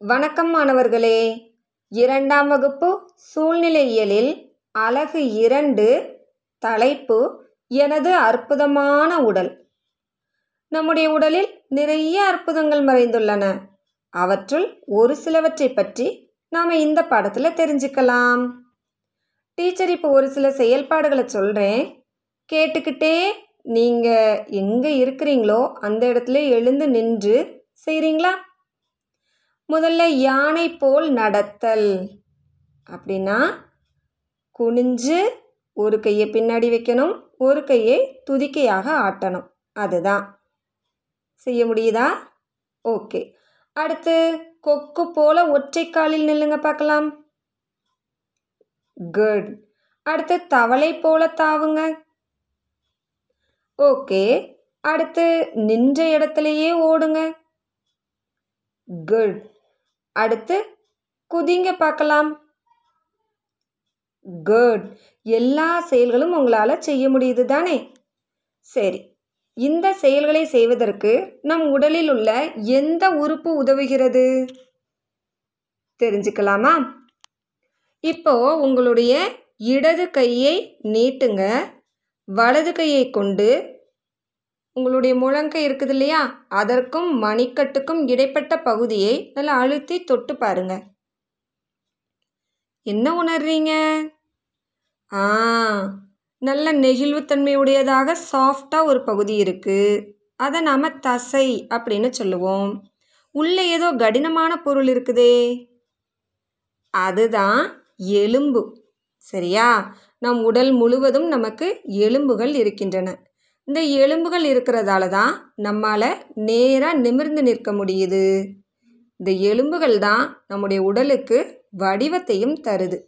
வணக்கம் மாணவர்களே. இரண்டாம் வகுப்பு சூழ்நிலையியலில் அலகு இரண்டு தலைப்பு எனது அற்புதமான உடல். நம்முடைய உடலில் நிறைய அற்புதங்கள் மறைந்துள்ளன. அவற்றுள் ஒரு சிலவற்றை பற்றி நாம் இந்த பாடத்தில் தெரிஞ்சுக்கலாம். டீச்சர் இப்போ ஒரு சில செயல்பாடுகளை சொல்கிறேன் கேட்டுக்கிட்டே நீங்கள் எங்கே இருக்கிறீங்களோ அந்த இடத்துல எழுந்து நின்று செய்கிறீங்களா முதல்ல யானை போல் நடத்தல். அப்படின்னா குனிஞ்சு ஒரு கையை பின்னாடி வைக்கணும் ஒரு கையை துதிக்கையாக ஆட்டணும். அதுதான். செய்ய முடியுதா? ஓகே. அடுத்து கொக்கு போல ஒற்றை காலில் நில்லுங்க பார்க்கலாம். குட். அடுத்து தவளை போல தாவுங்க. ஓகே. அடுத்து நின்ற இடத்துலையே ஓடுங்க. குட். அடுத்து குதிங்க பார்க்கலாம். குட் எல்லா செயல்களும் உங்களால் செய்ய முடியுது தானே? சரி இந்த செயல்களை செய்வதற்கு நம் உடலில் உள்ள எந்த உறுப்பு உதவுகிறது? தெரிஞ்சுக்கலாமா? இப்போ உங்களுடைய இடது கையை நீட்டுங்க வலது கையை கொண்டு உங்களுடைய முழங்கை இருக்குது இல்லையா? அதற்கும் மணிக்கட்டுக்கும் இடைப்பட்ட பகுதியை நல்லா அழுத்தி தொட்டு பாருங்க. என்ன உணர்றீங்க? ஆ நல்ல நெகிழ்வுத்தன்மையுடையதாக சாஃப்டாக ஒரு பகுதி இருக்குது அதை நாம் தசை அப்படின்னு சொல்லுவோம். உள்ளே ஏதோ கடினமான பொருள் இருக்குதே. அதுதான் எலும்பு. சரியா? நம் உடல் முழுவதும் நமக்கு எலும்புகள் இருக்கின்றன. இந்த எலும்புகள் இருக்கிறதால தான் நம்மால் நேராக நிமிர்ந்து நிற்க முடியுது. இந்த எலும்புகள் தான் நம்முடைய உடலுக்கு வடிவத்தையும் தருது.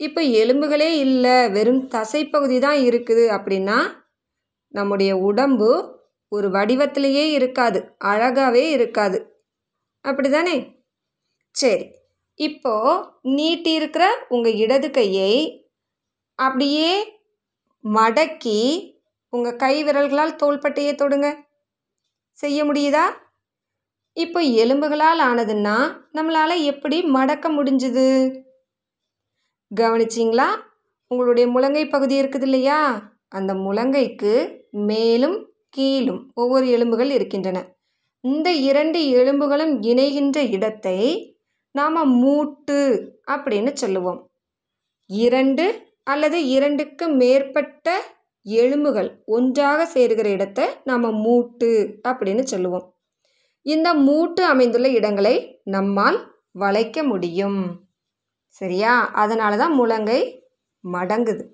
இப்போ எலும்புகளே இல்லை வெறும் தசைப்பகுதி தான் இருக்குது அப்படின்னா நம்முடைய உடம்பு ஒரு வடிவத்திலேயே இருக்காது அழகாகவே இருக்காது. அப்படி தானே சரி இப்போது நீட்டி இருக்கிற உங்கள் இடது கையை அப்படியே மடக்கி உங்கள் கை விரல்களால் தோள்பட்டையை தொடுங்க. செய்ய முடியுதா? இப்போ எலும்புகளால் ஆனதுன்னா நம்மளால் எப்படி மடக்க முடிஞ்சுது? கவனிச்சிங்களா? உங்களுடைய முழங்கை பகுதி இருக்குது இல்லையா? அந்த முழங்கைக்கு மேலும் கீழும் ஒவ்வொரு எலும்புகள் இருக்கின்றன. இந்த இரண்டு எலும்புகளும் இணைகின்ற இடத்தை நாம் மூட்டு அப்படின்னு சொல்லுவோம். இரண்டு அல்லது இரண்டுக்கு மேற்பட்ட எலும்புகள் ஒன்றாக சேருகிற இடத்தை நாம் மூட்டு அப்படின்னு சொல்லுவோம். இந்த மூட்டு அமைந்துள்ள இடங்களை நம்மால் வளைக்க முடியும். சரியா? அதனால தான் முழங்கை மடங்குது.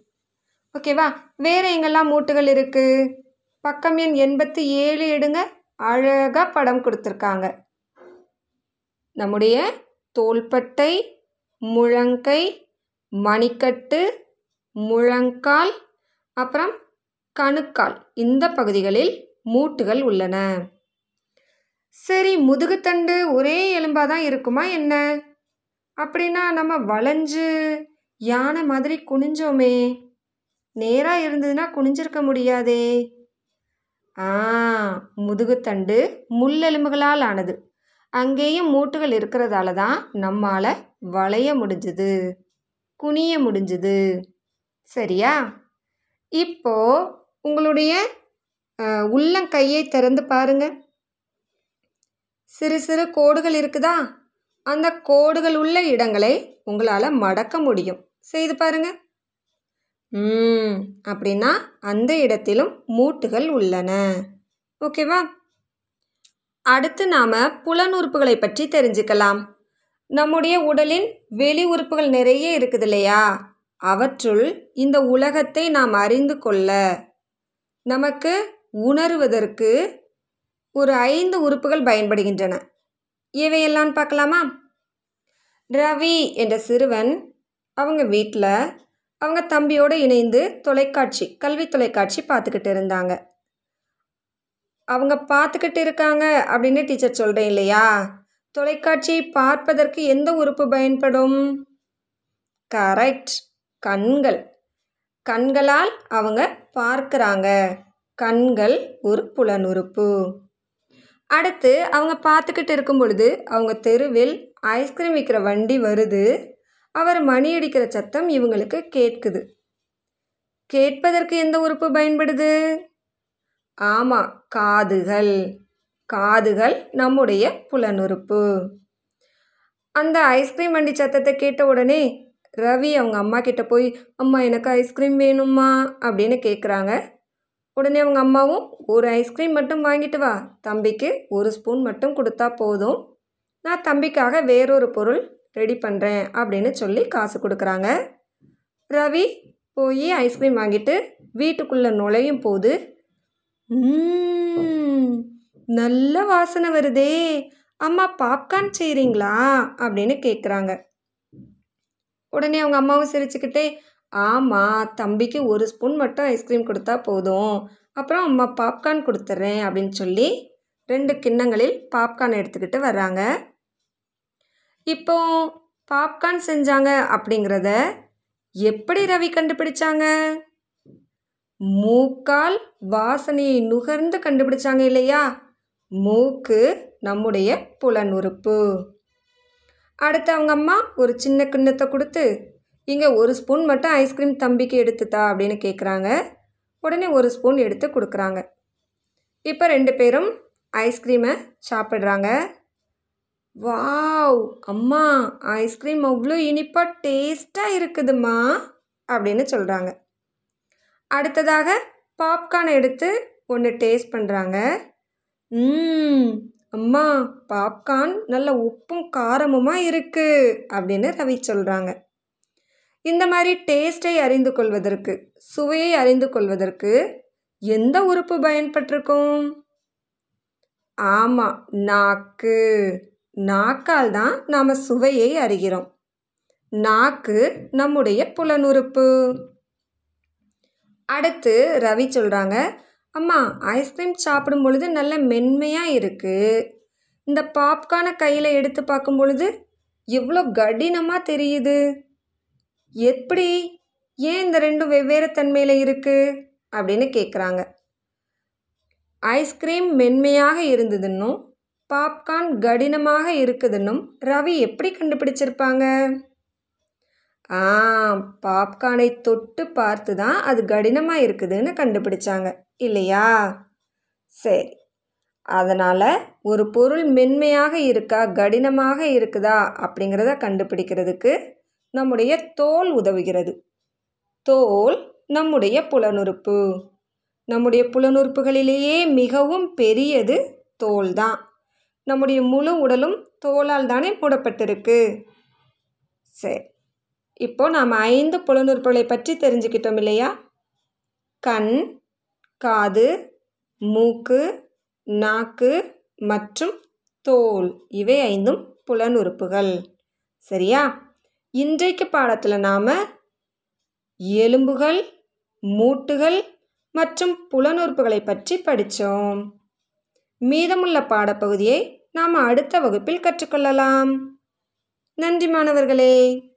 ஓகேவா? வேறு எங்கெல்லாம் மூட்டுகள் இருக்குது பக்கம் எண் எண்பத்தி ஏழு எடுங்க. அழகாக படம் கொடுத்துருக்காங்க. நம்முடைய தோள்பட்டை முழங்கை மணிக்கட்டு முழங்கால் அப்புறம் கணுக்கால். இந்த பகுதிகளில் மூட்டுகள் உள்ளன. சரி முதுகுத்தண்டு ஒரே எலும்பாக தான் இருக்குமா என்ன? அப்படின்னா நம்ம வளைஞ்சு யானை மாதிரி குனிஞ்சோமே. நேராக இருந்ததுன்னா குனிஞ்சிருக்க முடியாதே. ஆ முதுகுத்தண்டு முள்ளெலும்புகளால் ஆனது. அங்கேயும் மூட்டுகள் இருக்கிறதால தான் நம்மால் வளைய முடிஞ்சுது குனிய முடிஞ்சுது. சரியா? இப்போது உங்களுடைய உள்ளங்கையை திறந்து பாருங்க. சிறு சிறு கோடுகள் இருக்குதா? அந்த கோடுகள் உள்ள இடங்களை உங்களால் மடக்க முடியும். செய்து பாருங்க. ம் அப்படின்னா அந்த இடத்திலும் மூட்டுகள் உள்ளன. ஓகேவா? அடுத்து நாம் புலனுறுப்புகளை பற்றி தெரிஞ்சுக்கலாம். நம்முடைய உடலின் வெளி உறுப்புகள் நிறைய இருக்குது இல்லையா? அவற்றுள் இந்த உலகத்தை நாம் அறிந்து கொள்ள நமக்கு உணருவதற்கு ஒரு ஐந்து உறுப்புகள் பயன்படுகின்றன. இவையெல்லாம் பார்க்கலாமா? ரவி என்ற சிறுவன் அவங்க வீட்டில் அவங்க தம்பியோடு இணைந்து தொலைக்காட்சி கல்வி தொலைக்காட்சி பார்த்துக்கிட்டு இருந்தாங்க. அவங்க பார்த்துக்கிட்டு இருக்காங்க அப்படின்னு டீச்சர் சொல்கிறேன் இல்லையா? தொலைக்காட்சியை பார்ப்பதற்கு எந்த உறுப்பு பயன்படும்? கரெக்ட். கண்கள். கண்களால் அவங்க பார்க்குறாங்க. கண்கள் ஒரு புலனுறுப்பு. அடுத்து அவங்க பார்த்துக்கிட்டு இருக்கும் பொழுது அவங்க தெருவில் ஐஸ்கிரீம் விற்கிற வண்டி வருது. அவர் மணி அடிக்கிற சத்தம் இவங்களுக்கு கேட்குது. கேட்பதற்கு எந்த உறுப்பு பயன்படுது? ஆமாம் காதுகள். காதுகள் நம்முடைய புலனுறுப்பு. அந்த ஐஸ்கிரீம் வண்டி சத்தத்தை கேட்ட உடனே ரவி அவங்க அம்மா கிட்ட போய் அம்மா எனக்கு ஐஸ்கிரீம் வேணுமா அப்படின்னு கேட்குறாங்க உடனே அவங்க அம்மாவும் ஒரு ஐஸ்கிரீம் மட்டும் வாங்கிட்டு வா. தம்பிக்கு ஒரு ஸ்பூன் மட்டும் கொடுத்தா போதும். நான் தம்பிக்காக வேறொரு பொருள் ரெடி பண்ணுறேன் அப்படின்னு சொல்லி காசு கொடுக்குறாங்க. ரவி போய் ஐஸ்கிரீம் வாங்கிட்டு வீட்டுக்குள்ளே நுழையும் போது நல்ல வாசனை வருதே. அம்மா பாப்கார்ன் செய்கிறீங்களா அப்படின்னு கேட்குறாங்க உடனே அவங்க அம்மாவும் சிரிச்சுக்கிட்டே ஆமாம் தம்பிக்கு ஒரு ஸ்பூன் மட்டும் ஐஸ்கிரீம் கொடுத்தா போதும். அப்புறம் அம்மா பாப்கார்ன் கொடுத்துட்றேன் அப்படின்னு சொல்லி ரெண்டு கிண்ணங்களில் பாப்கார்ன் எடுத்துக்கிட்டு வர்றாங்க. இப்போ பாப்கார்ன் செஞ்சாங்க அப்படிங்கிறத எப்படி ரவி கண்டுபிடிச்சாங்க? மூக்கால் வாசனையை நுகர்ந்து கண்டுபிடிச்சாங்க இல்லையா? மூக்கு நம்முடைய புலன் உறுப்பு அடுத்து அவங்க அம்மா ஒரு சின்ன கிண்ணத்தை கொடுத்து இங்கே ஒரு ஸ்பூன் மட்டும் ஐஸ்கிரீம் தம்பிக்கு எடுத்துத்தா அப்படின்னு கேட்குறாங்க உடனே ஒரு ஸ்பூன் எடுத்து கொடுக்குறாங்க. இப்போ ரெண்டு பேரும் ஐஸ்கிரீமை சாப்பிட்றாங்க. வாவ்! அம்மா ஐஸ்கிரீம் அவ்வளோ இனிப்பாக டேஸ்ட்டாக இருக்குதும்மா அப்படின்னு சொல்கிறாங்க அடுத்ததாக பாப்கார்ன் எடுத்து ஒன்று டேஸ்ட் பண்ணுறாங்க ம் அம்மா பாப்கார்ன் நல்ல உப்பும் காரமுமா இருக்குது அப்படின்னு ரவி சொல்கிறாங்க இந்த மாதிரி டேஸ்ட்டை அறிந்து கொள்வதற்கு சுவையை அறிந்து கொள்வதற்கு எந்த உறுப்பு பயன்பட்டிருக்கும்? ஆமாம் நாக்கு. நாக்கால் தான் நாம் சுவையை அறிகிறோம். நாக்கு நம்முடைய புலனுறுப்பு. அடுத்து ரவி சொல்கிறாங்க அம்மா ஐஸ்கிரீம் சாப்பிடும் பொழுது நல்ல மென்மையாக இருக்குது இந்த பாப்கார்னை கையில் எடுத்து பார்க்கும் பொழுது எவ்வளோ கடினமாக தெரியுது. எப்படி? ஏன் இந்த ரெண்டும் வெவ்வேறு தன்மையில் இருக்குது அப்படின்னு கேட்குறாங்க ஐஸ்கிரீம் மென்மையாக இருந்ததுன்னும் பாப்கார்ன் கடினமாக இருக்குதுன்னும் ரவி எப்படி கண்டுபிடிச்சிருப்பாங்க? ஆ பாப்கார்னை தொட்டு பார்த்து தான் அது கடினமாக இருக்குதுன்னு கண்டுபிடிச்சாங்க. இல்லையா? சரி. அதனால் ஒரு பொருள் மென்மையாக இருக்கா கடினமாக இருக்குதா அப்படிங்கிறத கண்டுபிடிக்கிறதுக்கு நம்முடைய தோல் உதவுகிறது. தோல் நம்முடைய புலனுறுப்பு. நம்முடைய புலனுறுப்புகளிலேயே மிகவும் பெரியது தோல் தான் நம்முடைய முழு உடலும் தோலால் தானே மூடப்பட்டிருக்கு. சரி. இப்போ நாம் ஐந்து புலனுறுப்புகளை பற்றி தெரிஞ்சுக்கிட்டோம் இல்லையா? கண் காது மூக்கு நாக்கு மற்றும் தோல். இவை ஐந்தும் புலனுறுப்புகள். சரியா? இன்றைக்கு பாடத்தில் நாம் எலும்புகள் மூட்டுகள் மற்றும் புலனுறுப்புகளை பற்றி படித்தோம் மீதமுள்ள பாடப்பகுதியை நாம் அடுத்த வகுப்பில் கற்றுக்கொள்ளலாம். நன்றி மாணவர்களே.